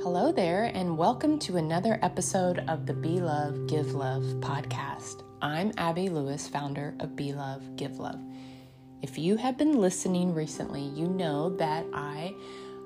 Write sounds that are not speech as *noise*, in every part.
Hello there, and welcome to another episode of the Be Love, Give Love podcast. I'm Abby Lewis, founder of Be Love, Give Love. If you have been listening recently, you know that I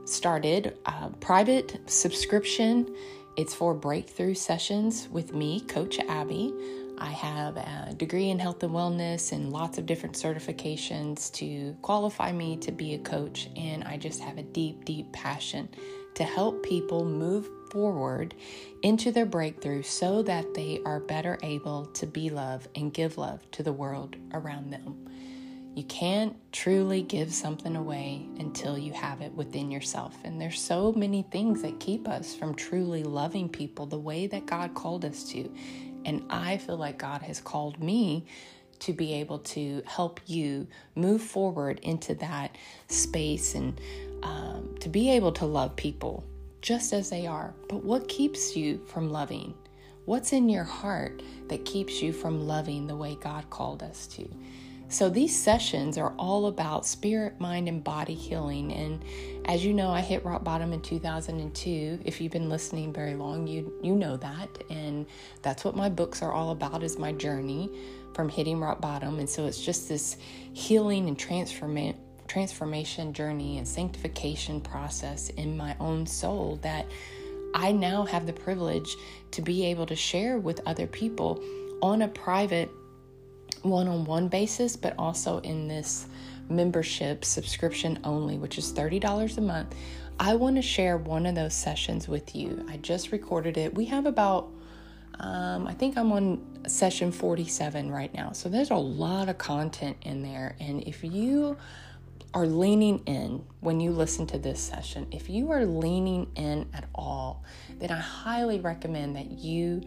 started a private subscription. It's for breakthrough sessions with me, Coach Abby. I have a degree in health and wellness and lots of different certifications to qualify me to be a coach, and I just have a deep, deep passion to help people move forward into their breakthrough so that they are better able to be love and give love to the world around them. You can't truly give something away until you have it within yourself. And there's so many things that keep us from truly loving people the way that God called us to. And I feel like God has called me to be able to help you move forward into that space and um, to be able to love people just as they are. But what keeps you from loving? What's in your heart that keeps you from loving the way God called us to? So, these sessions are all about spirit, mind, and body healing. And as you know, I hit rock bottom in 2002. If you've been listening very long, you, you know that. And that's what my books are all about is my journey from hitting rock bottom. And so, it's just this healing and transformation transformation journey and sanctification process in my own soul that I now have the privilege to be able to share with other people on a private one on one basis, but also in this membership subscription only, which is $30 a month. I want to share one of those sessions with you. I just recorded it. We have about, um, I think I'm on session 47 right now. So there's a lot of content in there. And if you are leaning in when you listen to this session, if you are leaning in at all, then I highly recommend that you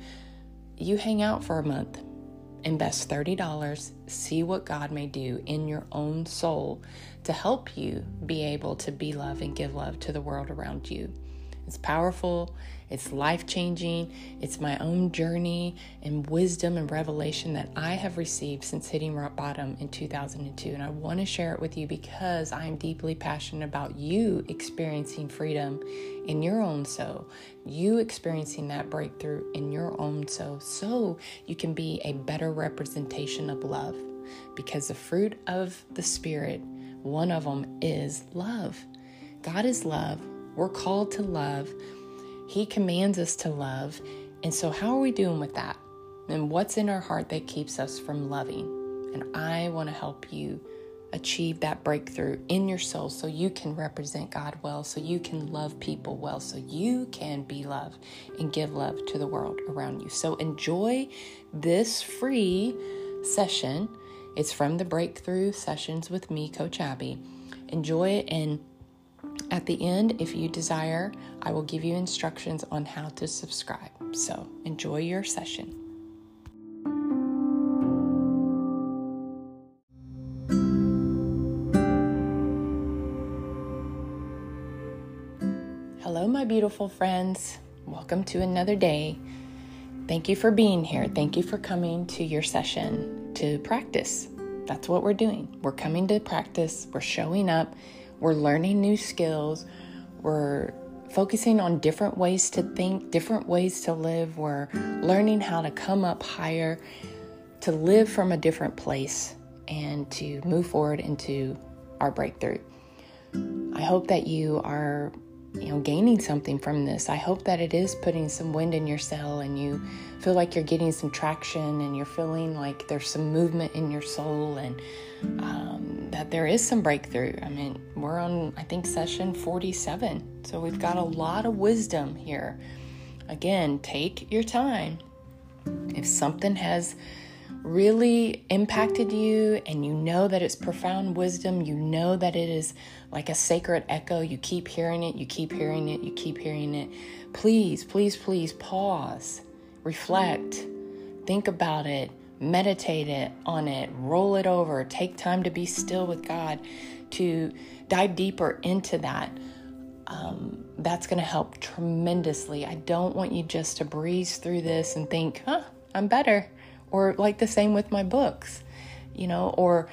you hang out for a month. Invest $30, see what God may do in your own soul to help you be able to be love and give love to the world around you. It's powerful, it's life changing, it's my own journey and wisdom and revelation that I have received since hitting rock bottom in 2002. And I want to share it with you because I am deeply passionate about you experiencing freedom in your own soul, you experiencing that breakthrough in your own soul, so you can be a better representation of love. Because the fruit of the Spirit, one of them is love. God is love. We're called to love. He commands us to love. And so, how are we doing with that? And what's in our heart that keeps us from loving? And I want to help you achieve that breakthrough in your soul so you can represent God well, so you can love people well, so you can be love and give love to the world around you. So, enjoy this free session. It's from the Breakthrough Sessions with me, Coach Abby. Enjoy it and at the end, if you desire, I will give you instructions on how to subscribe. So enjoy your session. Hello, my beautiful friends. Welcome to another day. Thank you for being here. Thank you for coming to your session to practice. That's what we're doing. We're coming to practice, we're showing up we're learning new skills. We're focusing on different ways to think, different ways to live. We're learning how to come up higher, to live from a different place, and to move forward into our breakthrough. I hope that you are you know gaining something from this. I hope that it is putting some wind in your sail and you feel like you're getting some traction and you're feeling like there's some movement in your soul and um, that there is some breakthrough. I mean we're on i think session 47 so we've got a lot of wisdom here. Again take your time. If something has really impacted you and you know that it's profound wisdom, you know that it is like a sacred echo, you keep hearing it, you keep hearing it, you keep hearing it, please, please, please pause, reflect, think about it, meditate it on it, roll it over, take time to be still with God, to dive deeper into that. Um, that's going to help tremendously. I don't want you just to breeze through this and think, huh, I'm better or like the same with my books, you know, or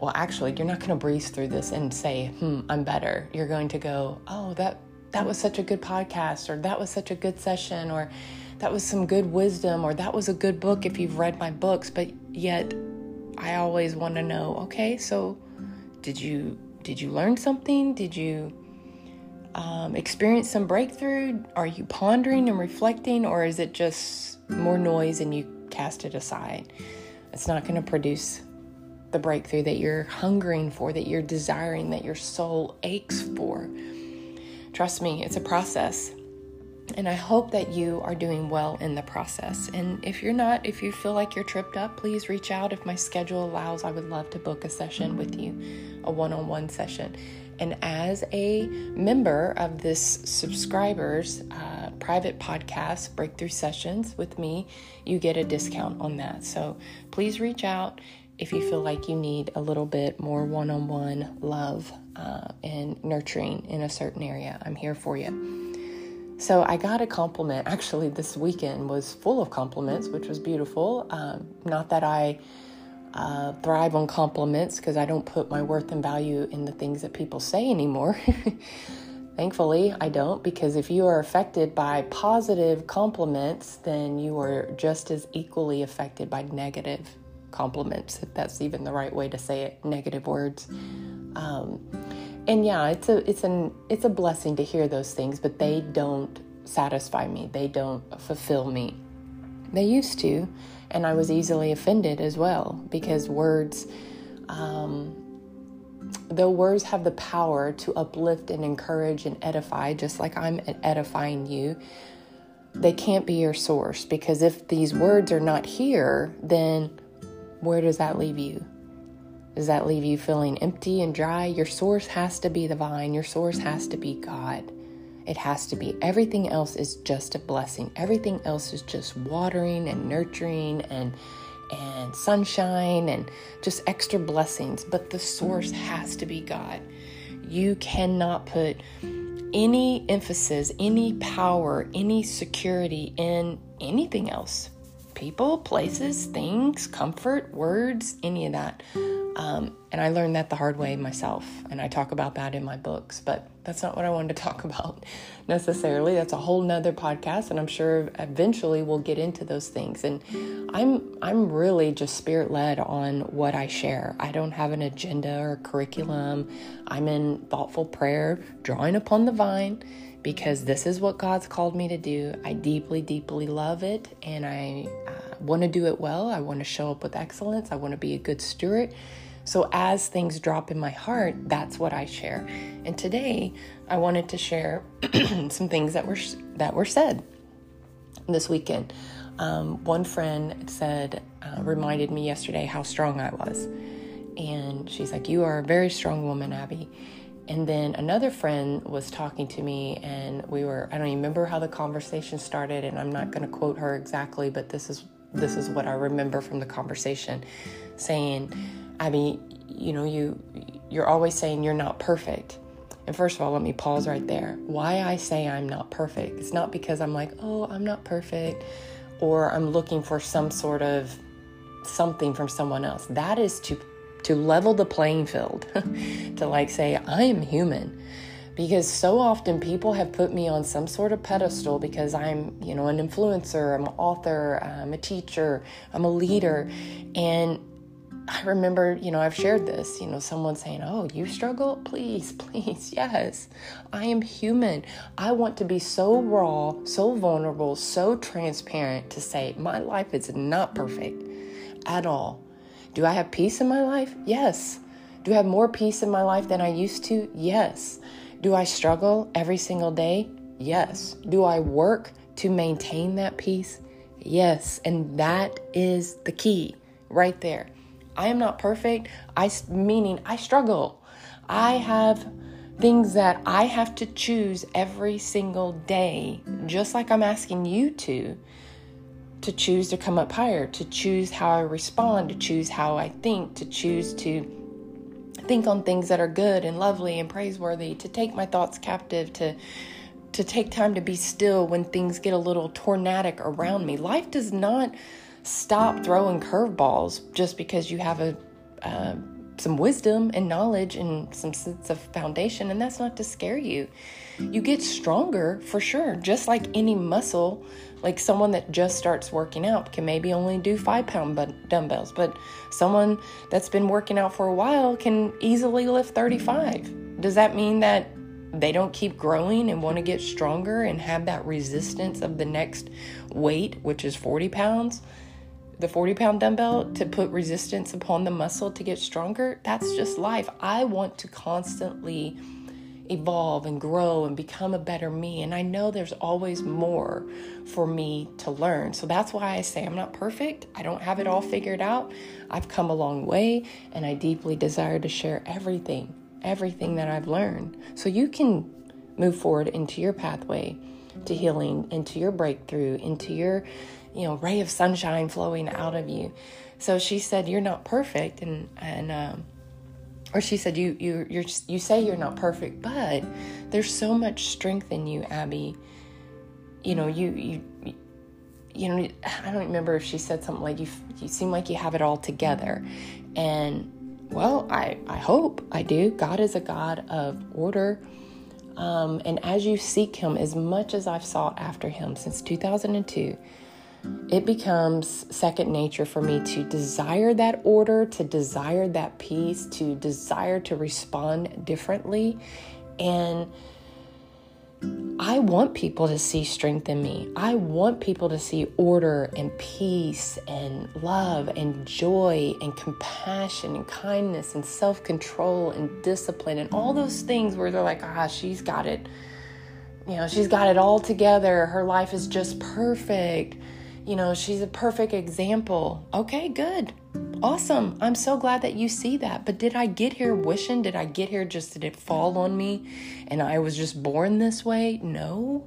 well, actually, you're not going to breeze through this and say, hmm, I'm better. You're going to go, oh, that that was such a good podcast, or that was such a good session, or that was some good wisdom, or that was a good book if you've read my books. But yet, I always want to know okay, so did you did you learn something? Did you um, experience some breakthrough? Are you pondering and reflecting, or is it just more noise and you cast it aside? It's not going to produce the breakthrough that you're hungering for, that you're desiring, that your soul aches for. Trust me, it's a process. And I hope that you are doing well in the process. And if you're not, if you feel like you're tripped up, please reach out. If my schedule allows, I would love to book a session with you, a one on one session. And as a member of this subscribers uh, private podcast, Breakthrough Sessions with me, you get a discount on that. So please reach out if you feel like you need a little bit more one on one love uh, and nurturing in a certain area. I'm here for you. So I got a compliment. Actually, this weekend was full of compliments, which was beautiful. Um, not that I uh, thrive on compliments because I don't put my worth and value in the things that people say anymore. *laughs* Thankfully, I don't because if you are affected by positive compliments, then you are just as equally affected by negative compliments, if that's even the right way to say it, negative words. Um, and yeah, it's a it's an it's a blessing to hear those things, but they don't satisfy me. They don't fulfill me. They used to, and I was easily offended as well because words, um, though words have the power to uplift and encourage and edify, just like I'm edifying you, they can't be your source because if these words are not here, then where does that leave you? Does that leave you feeling empty and dry? Your source has to be the vine, your source has to be God. It has to be. Everything else is just a blessing. Everything else is just watering and nurturing and and sunshine and just extra blessings, but the source has to be God. You cannot put any emphasis, any power, any security in anything else people, places, things, comfort, words, any of that. Um, and I learned that the hard way myself, and I talk about that in my books, but that's not what I wanted to *laughs* talk about necessarily. That's a whole nother podcast, and I'm sure eventually we'll get into those things. And I'm I'm really just spirit led on what I share. I don't have an agenda or curriculum. I'm in thoughtful prayer, drawing upon the vine because this is what God's called me to do. I deeply, deeply love it and I uh, want to do it well. I want to show up with excellence. I want to be a good steward. So, as things drop in my heart, that's what I share. And today, I wanted to share *clears throat* some things that were that were said this weekend. Um, one friend said, uh, reminded me yesterday how strong I was, and she's like, "You are a very strong woman, Abby." And then another friend was talking to me, and we were, I don't even remember how the conversation started, and I'm not going to quote her exactly, but this is this is what I remember from the conversation saying, I mean, you know, you you're always saying you're not perfect. And first of all, let me pause right there. Why I say I'm not perfect, it's not because I'm like, oh, I'm not perfect, or I'm looking for some sort of something from someone else. That is to to level the playing field, *laughs* to like say, I am human. Because so often people have put me on some sort of pedestal because I'm, you know, an influencer, I'm an author, I'm a teacher, I'm a leader. And I remember, you know, I've shared this, you know, someone saying, Oh, you struggle? Please, *laughs* please, yes. I am human. I want to be so raw, so vulnerable, so transparent to say, My life is not perfect at all. Do I have peace in my life? Yes. Do I have more peace in my life than I used to? Yes. Do I struggle every single day? Yes. Do I work to maintain that peace? Yes. And that is the key right there. I am not perfect. I meaning I struggle. I have things that I have to choose every single day, just like I'm asking you to to choose to come up higher, to choose how I respond, to choose how I think, to choose to think on things that are good and lovely and praiseworthy, to take my thoughts captive, to to take time to be still when things get a little tornadic around me. Life does not stop throwing curveballs just because you have a, a some wisdom and knowledge and some sense of foundation, and that's not to scare you. You get stronger for sure, just like any muscle. Like someone that just starts working out can maybe only do five pound dumbbells, but someone that's been working out for a while can easily lift 35. Does that mean that they don't keep growing and want to get stronger and have that resistance of the next weight, which is 40 pounds? the 40 pound dumbbell to put resistance upon the muscle to get stronger, that's just life. I want to constantly evolve and grow and become a better me. And I know there's always more for me to learn. So that's why I say I'm not perfect. I don't have it all figured out. I've come a long way and I deeply desire to share everything, everything that I've learned. So you can move forward into your pathway to healing, into your breakthrough, into your you know ray of sunshine flowing out of you so she said you're not perfect and and um, or she said you you you you say you're not perfect but there's so much strength in you abby. You know you you you know i don't remember if she said something like you you seem like you have it all together. And well i i hope i do. God is a god of order. Um, and as you seek him as much as i've sought after him since 2002 it becomes second nature for me to desire that order, to desire that peace, to desire to respond differently. And I want people to see strength in me. I want people to see order and peace and love and joy and compassion and kindness and self control and discipline and all those things where they're like, ah, she's got it. You know, she's got it all together. Her life is just perfect you know, she's a perfect example. Okay, good. Awesome. I'm so glad that you see that. But did I get here wishing? Did I get here just did it fall on me and I was just born this way? No.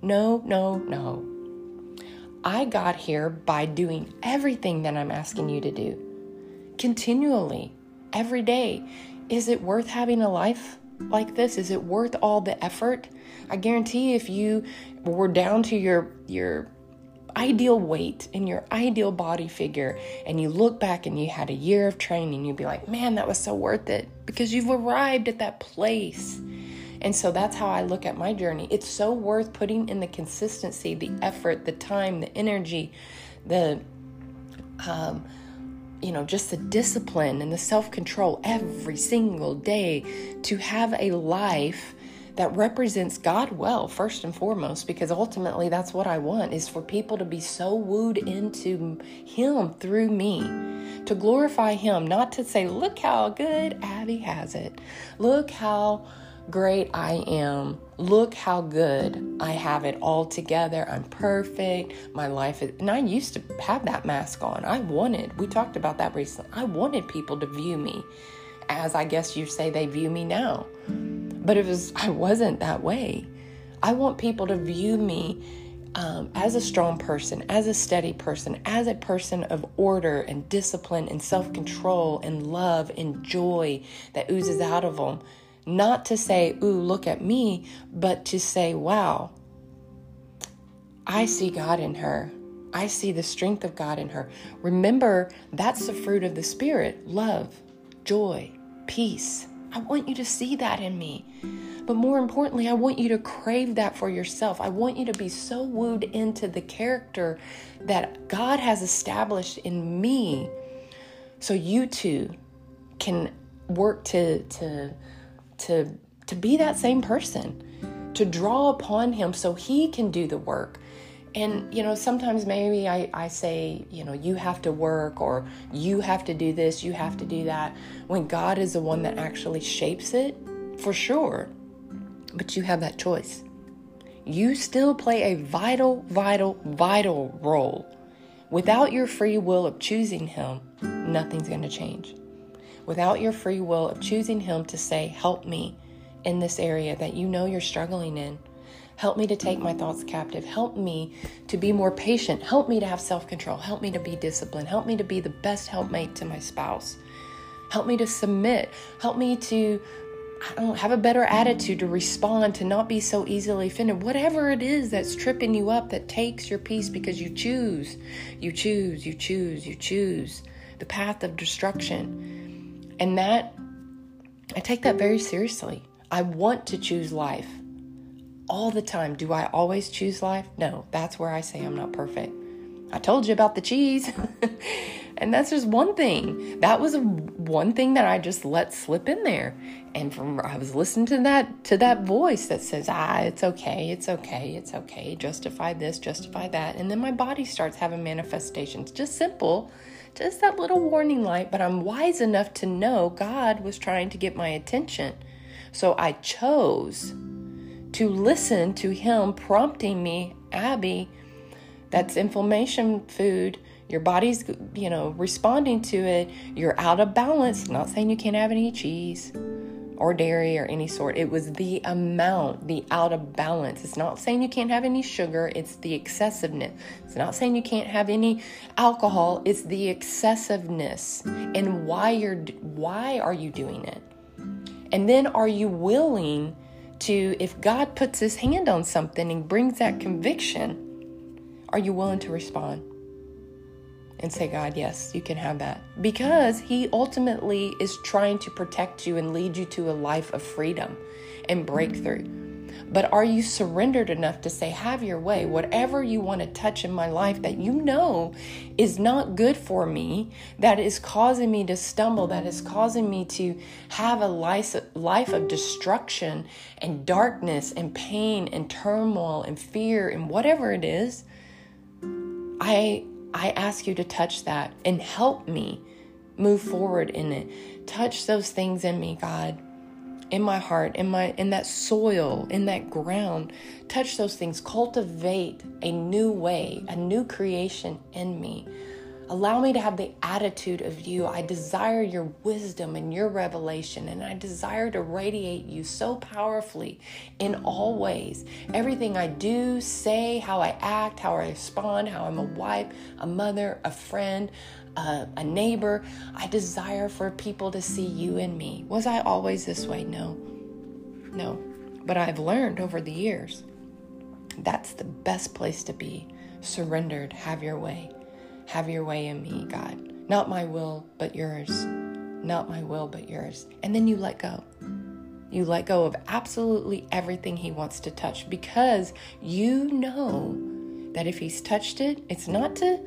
No, no, no. I got here by doing everything that I'm asking you to do. Continually, every day. Is it worth having a life like this? Is it worth all the effort? I guarantee if you were down to your your ideal weight and your ideal body figure and you look back and you had a year of training, you'd be like, man, that was so worth it because you've arrived at that place. And so that's how I look at my journey. It's so worth putting in the consistency, the effort, the time, the energy, the, um, you know, just the discipline and the self control every single day to have a life that represents God well, first and foremost, because ultimately that's what I want is for people to be so wooed into Him through me, to glorify Him, not to say, look how good Abby has it, look how great I am. Look how good I have it all together. I'm perfect. My life is, and I used to have that mask on. I wanted, we talked about that recently. I wanted people to view me as I guess you say they view me now. But it was I wasn't that way. I want people to view me um, as a strong person, as a steady person, as a person of order and discipline and self control and love and joy that oozes out of them. Not to say, ooh, look at me, but to say, wow, I see God in her. I see the strength of God in her. Remember, that's the fruit of the Spirit love, joy, peace. I want you to see that in me. But more importantly, I want you to crave that for yourself. I want you to be so wooed into the character that God has established in me so you too can work to to to to be that same person, to draw upon him so he can do the work and, you know, sometimes maybe I, I say, you know, you have to work or you have to do this, you have to do that, when God is the one that actually shapes it, for sure. But you have that choice. You still play a vital, vital, vital role. Without your free will of choosing Him, nothing's going to change. Without your free will of choosing Him to say, Help me in this area that you know you're struggling in Help me to take my thoughts captive. Help me to be more patient. Help me to have self control. Help me to be disciplined. Help me to be the best helpmate to my spouse. Help me to submit. Help me to I don't have a better attitude to respond, to not be so easily offended. Whatever it is that's tripping you up, that takes your peace because you choose, you choose, you choose, you choose the path of destruction. And that, I take that very seriously. I want to choose life all the time. Do I always choose life? No, that's where I say I'm not perfect. I told you about the cheese. *laughs* and that's just one thing. That was one thing that I just let slip in there. And from I was listening to that to that voice that says, "Ah, it's okay. It's okay. It's okay. Justify this, justify that." And then my body starts having manifestations. Just simple. Just that little warning light, but I'm wise enough to know God was trying to get my attention. So I chose to listen to him prompting me, Abby, that's inflammation food. Your body's, you know, responding to it. You're out of balance. not saying you can't have any cheese or dairy or any sort. It was the amount, the out of balance. It's not saying you can't have any sugar, it's the excessiveness. It's not saying you can't have any alcohol, it's the excessiveness. And why you're why are you doing it? And then are you willing to if God puts his hand on something and brings that conviction, are you willing to respond? And say, God, yes, you can have that. Because He ultimately is trying to protect you and lead you to a life of freedom and breakthrough. But are you surrendered enough to say, have your way? Whatever you want to touch in my life that you know is not good for me, that is causing me to stumble, that is causing me to have a life, of destruction and darkness and pain and turmoil and fear and whatever it is, I I ask you to touch that and help me move forward in it. Touch those things in me, God. In my heart, in my in that soil, in that ground. Touch those things. Cultivate a new way, a new creation in me. Allow me to have the attitude of you. I desire your wisdom and your revelation, and I desire to radiate you so powerfully in all ways. Everything I do, say, how I act, how I respond, how I'm a wife, a mother, a friend, uh, a neighbor. I desire for people to see you in me. Was I always this way? No. No. But I've learned over the years that's the best place to be. Surrendered, have your way. Have your way in me, God. Not my will, but yours. Not my will, but yours. And then you let go. You let go of absolutely everything He wants to touch because you know that if He's touched it, it's not to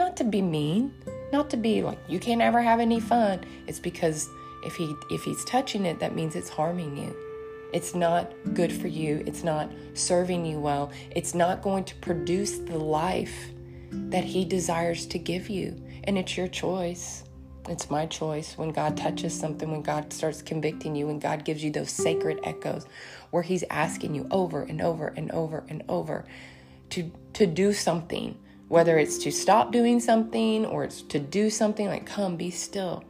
not to be mean, not to be like you can't ever have any fun. It's because if he if he's touching it, that means it's harming you. It's not good for you. It's not serving you well. It's not going to produce the life that He desires to give you. And it's your choice. It's my choice when God touches something, when God starts convicting you, when God gives you those sacred echoes where He's asking you over and over and over and over to, to do something, whether it's to stop doing something or it's to do something like, come, be still.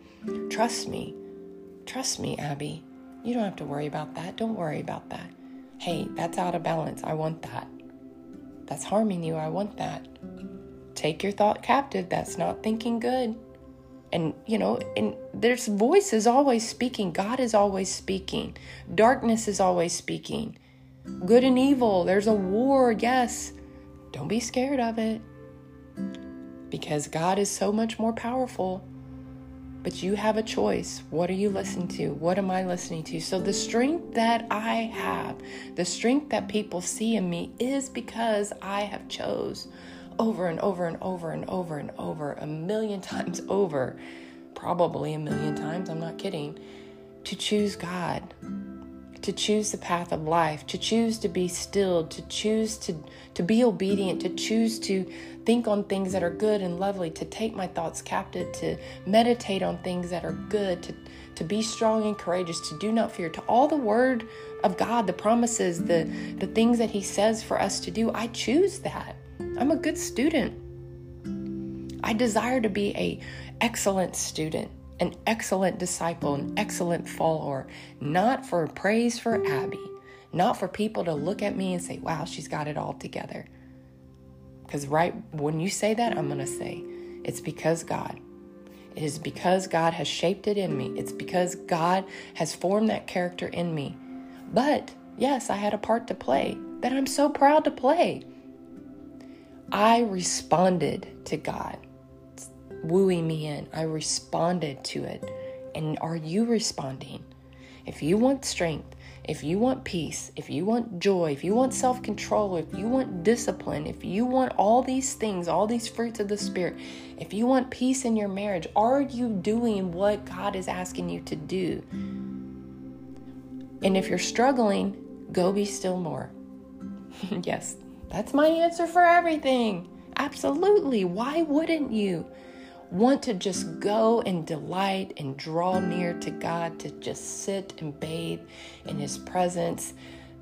Trust me. Trust me, Abby. You don't have to worry about that. Don't worry about that. Hey, that's out of balance. I want that. That's harming you. I want that take your thought captive. That's not thinking good. And, you know, and there's voices always speaking. God is always speaking. Darkness is always speaking. Good and evil. There's a war, yes. Don't be scared of it. Because God is so much more powerful. But you have a choice. What are you listening to? What am I listening to? So, the strength that I have, the strength that people see in me is because I have chose over and over and over and over and over, a million *laughs* times over, probably a million times, I'm not kidding, to choose God, to choose the path of life, to choose to be stilled, to choose to, to be obedient, to choose to think on things that are good and lovely, to take my thoughts captive, to meditate on things that are good, to, to be strong and courageous, to do not fear, to all the word of God, the promises, the, the things that He says for us to do. I choose that. I'm a good student. I desire to be a excellent student, an excellent disciple, an excellent follower, not for praise for Abby, not for people to look at me and say, "Wow, she's got it all together." Cuz right when you say that, I'm going to say, it's because God. It is because God has shaped it in me. It's because God has formed that character in me. But yes, I had a part to play that I'm so proud to play. I responded to God wooing me in. I responded to it. And are you responding? If you want strength, if you want peace, if you want joy, if you want self control, if you want discipline, if you want all these things, all these fruits of the Spirit, if you want peace in your marriage, are you doing what God is asking you to do? And if you're struggling, go be still more. *laughs* yes, that's my answer for everything. Absolutely. Why wouldn't you? Want to just go and delight and draw near to God, to just sit and bathe in His presence,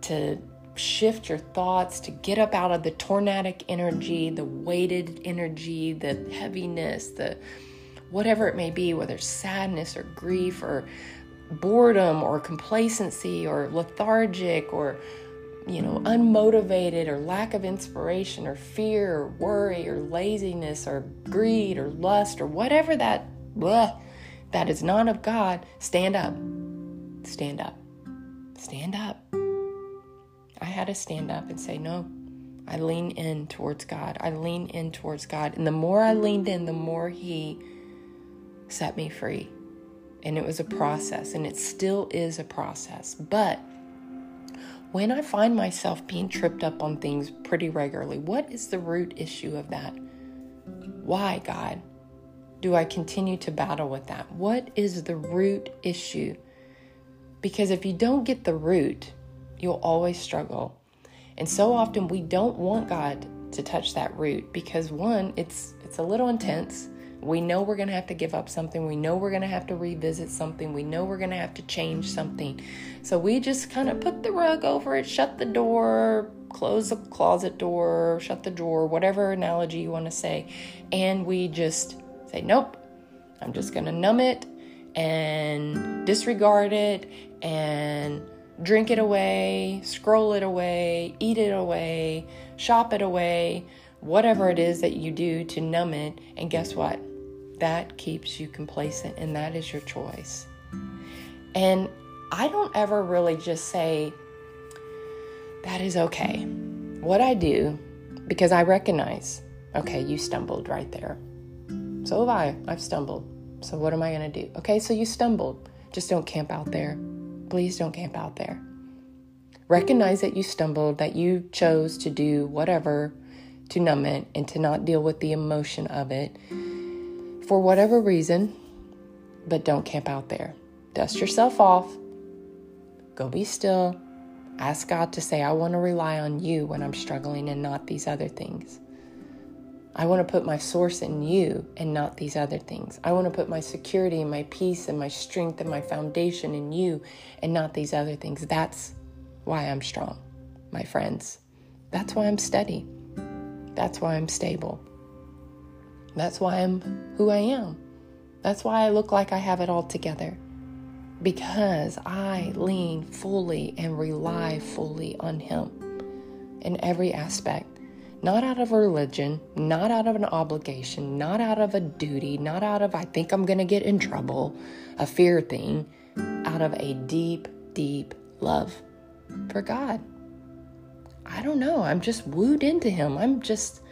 to shift your thoughts, to get up out of the tornadic energy, the weighted energy, the heaviness, the whatever it may be, whether sadness or grief or boredom or complacency or lethargic or you know, unmotivated or lack of inspiration or fear or worry or laziness or greed or lust or whatever that blah, that is not of God, stand up. Stand up. Stand up. I had to stand up and say, no, I lean in towards God. I lean in towards God. And the more I leaned in, the more He set me free. And it was a process, and it still is a process. But when I find myself being tripped up on things pretty regularly, what is the root issue of that? Why, God, do I continue to battle with that? What is the root issue? Because if you don't get the root, you'll always struggle. And so often we don't want God to touch that root because one, it's it's a little intense. We know we're going to have to give up something. We know we're going to have to revisit something. We know we're going to have to change something. So we just kind of put the rug over it, shut the door, close the closet door, shut the drawer, whatever analogy you want to say. And we just say, nope, I'm just going to numb it and disregard it and drink it away, scroll it away, eat it away, shop it away, whatever it is that you do to numb it. And guess what? That keeps you complacent, and that is your choice. And I don't ever really just say, that is okay. What I do, because I recognize, okay, you stumbled right there. So have I. I've stumbled. So what am I going to do? Okay, so you stumbled. Just don't camp out there. Please don't camp out there. Recognize that you stumbled, that you chose to do whatever to numb it and to not deal with the emotion of it for whatever reason, but don't camp out there. Dust yourself off, go be still. Ask God to say, I want to rely on you when I'm struggling and not these other things. I want to put my source in you and not these other things. I want to put my security and my peace and my strength and my foundation in you and not these other things. That's why I'm strong, my friends. That's why I'm steady. That's why I'm stable. That's why I'm who I am. That's why I look like I have it all together. Because I lean fully and rely fully on Him in every aspect. Not out of religion, not out of an obligation, not out of a duty, not out of I think I'm going to get in trouble, a fear thing, out of a deep, deep love for God. I don't know. I'm just wooed into Him. I'm just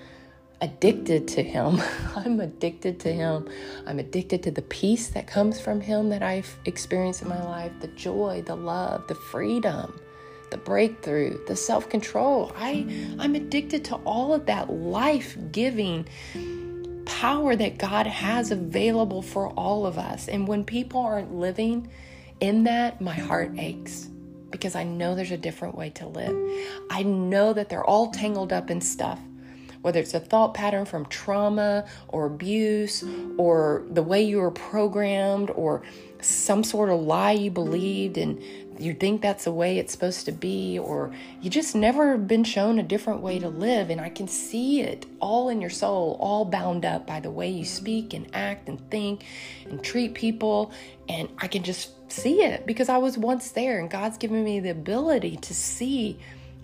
addicted to him. *laughs* I'm addicted to him. I'm addicted to the peace that comes from him that I've experienced in my life, the joy, the love, the freedom, the breakthrough, the self-control. I I'm addicted to all of that life-giving power that God has available for all of us. And when people aren't living in that, my heart aches because I know there's a different way to live. I know that they're all tangled up in stuff whether it's a thought pattern from trauma or abuse or the way you were programmed or some sort of lie you believed and you think that's the way it's supposed to be, or you just never been shown a different way to live. And I can see it all in your soul, all bound up by the way you speak and act and think and treat people. And I can just see it because I was once there, and God's given me the ability to see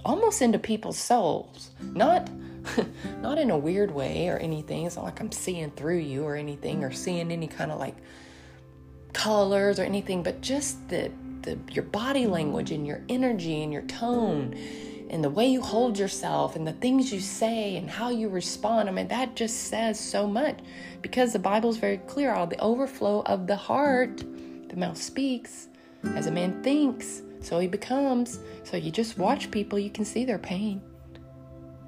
almost into people's souls, not *laughs* not in a weird way or anything. It's not like I'm seeing through you or anything or seeing any kind of like colors or anything, but just the, the your body language and your energy and your tone and the way you hold yourself and the things you say and how you respond. I mean, that just says so much because the Bible is very clear. All the overflow of the heart, the mouth speaks. As a man thinks, so he becomes. So you just watch people, you can see their pain.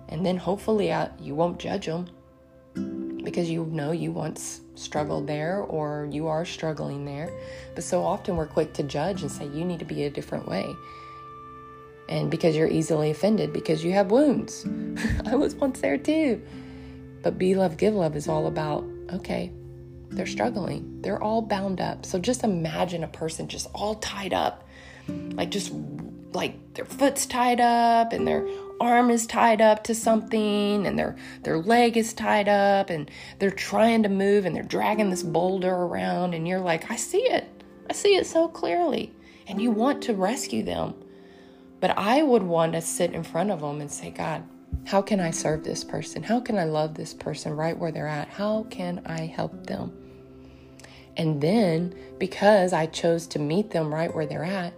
And then hopefully uh, you won't judge them because you know you once struggled there or you are struggling there. But so often we're quick to judge and say, you need to be a different way. And because you're easily offended because you have wounds. *laughs* I was once there too. But Be Love, Give Love is all about, okay, they're struggling. They're all bound up. So just imagine a person just all tied up, like just like their foot's tied up and their arm is tied up to something and their their leg is tied up and they're trying to move and they're dragging this boulder around and you're like, I see it. I see it so clearly. And you want to rescue them. But I would want to sit in front of them and say, God, how can I serve this person? How can I love this person right where they're at? How can I help them? And then, because I chose to meet them right where they're at,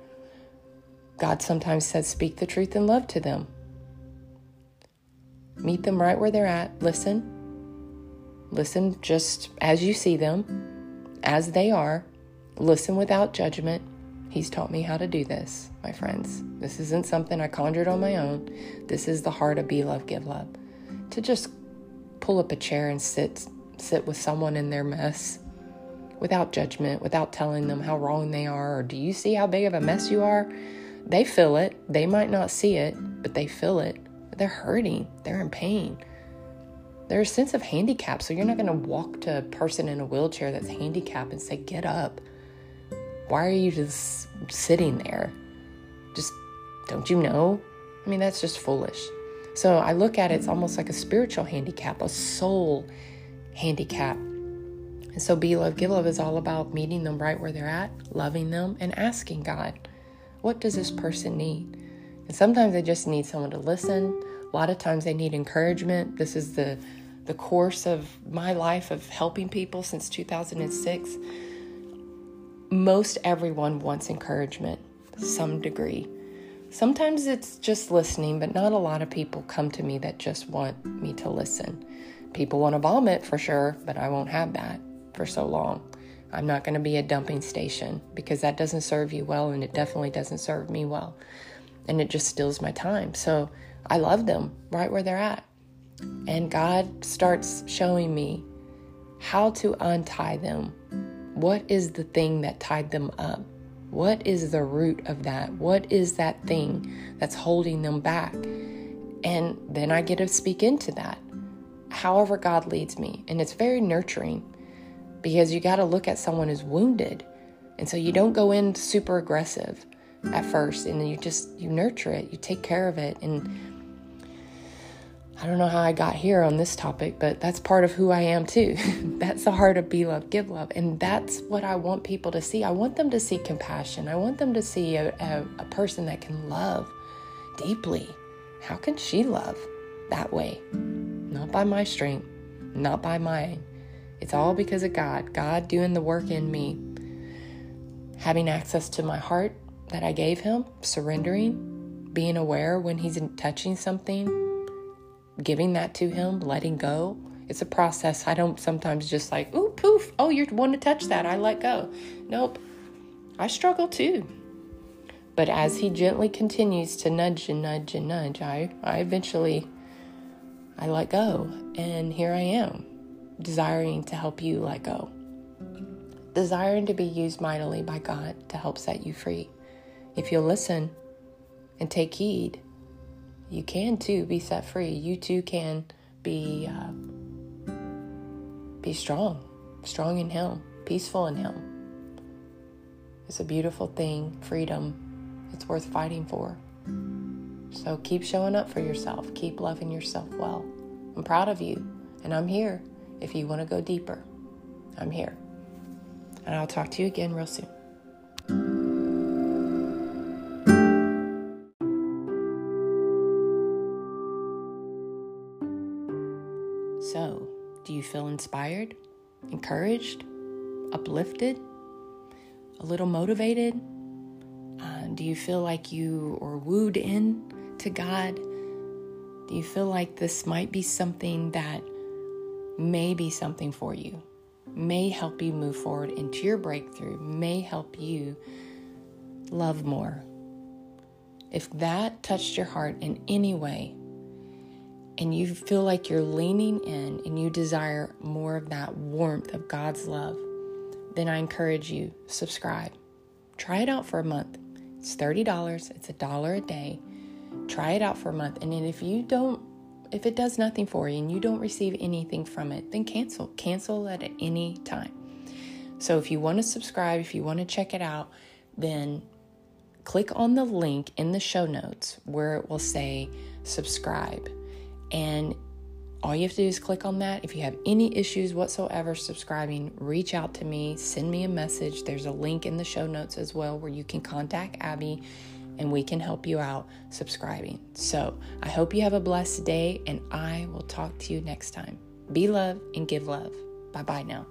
God sometimes says, Speak the truth in love to them. Meet them right where they're at. Listen. Listen just as you see them, as they are. Listen without judgment. He's taught me how to do this, my friends. This isn't something I conjured on my own. This is the heart of Be Love, Give Love. To just pull up a chair and sit sit with someone in their mess without judgment, without telling them how wrong they are or do you see how big of a mess you are? They feel it. They might not see it, but they feel it. They're hurting, they're in pain. There's a sense of handicap, so you're not going to walk to a person in a wheelchair that's handicapped and say, Get up. Why are you just sitting there? Just don't you know? I mean, that's just foolish. So I look at it, it's almost like a spiritual handicap, a soul handicap. And so Be Love, Give Love is all about meeting them right where they're at, loving them, and asking God, what does this person need? And sometimes they just need someone to listen. A lot of times they need encouragement. This is the the course of my life of helping people since 2006. Most everyone wants encouragement, to some degree. Sometimes it's just listening, but not a lot of people come to me that just want me to listen. People want to vomit for sure, but I won't have that for so long. I'm not going to be a dumping station because that doesn't serve you well and it definitely doesn't serve me well and it just steals my time. So I love them right where they're at. And God starts showing me how to untie them. What is the thing that tied them up? What is the root of that? What is that thing that's holding them back? And then I get to speak into that, however God leads me. And it's very nurturing because you got to look at someone who's wounded. And so you don't go in super aggressive at first and you just you nurture it you take care of it and i don't know how i got here on this topic but that's part of who i am too. *laughs* That's the heart of be love give love and that's what i want people to see. I want them to see compassion. I want them to see a, a, a person that can love deeply. How can she love that way? Not by my strength not by mine. It's all because of god. God doing the work in me having access to my heart that I gave him, surrendering, being aware when he's touching something, giving that to him, letting go. It's a process. I don't sometimes just like, ooh, poof, oh, you're one to touch that. I let go. Nope. I struggle too. But as he gently continues to nudge and nudge and nudge, I, I eventually I let go. And here I am, desiring to help you let go. Desiring to be used mightily by God to help set you free. If you'll listen and take heed, you can too be set free. You too can be uh, be strong, strong in Him, peaceful in Him. It's a beautiful thing, freedom. It's worth fighting for. So keep showing up for yourself. Keep loving yourself well. I'm proud of you, and I'm here if you want to go deeper. I'm here. And I'll talk to you again real soon. Feel inspired, encouraged, uplifted, a little motivated? Uh, do you feel like you are wooed in to God? Do you feel like this might be something that may be something for you? may help you move forward into your breakthrough, may help you love more. If that touched your heart in any way, and you feel like you're leaning in and you desire more of that warmth of God's love, then I encourage you subscribe. Try it out for a month. It's $30, it's a dollar a day. Try it out for a month and then if you don't if it does nothing for you and you don't receive anything from it, then cancel. Cancel at any time. So if you want to subscribe, if you want to check it out, then click on the link in the show notes where it will say subscribe. And all you have to do is click on that. If you have any issues whatsoever subscribing, reach out to me, send me a message. There's a link in the show notes as well where you can contact Abby and we can help you out subscribing. So I hope you have a blessed day, and I will talk to you next time. Be love and give love. Bye bye now.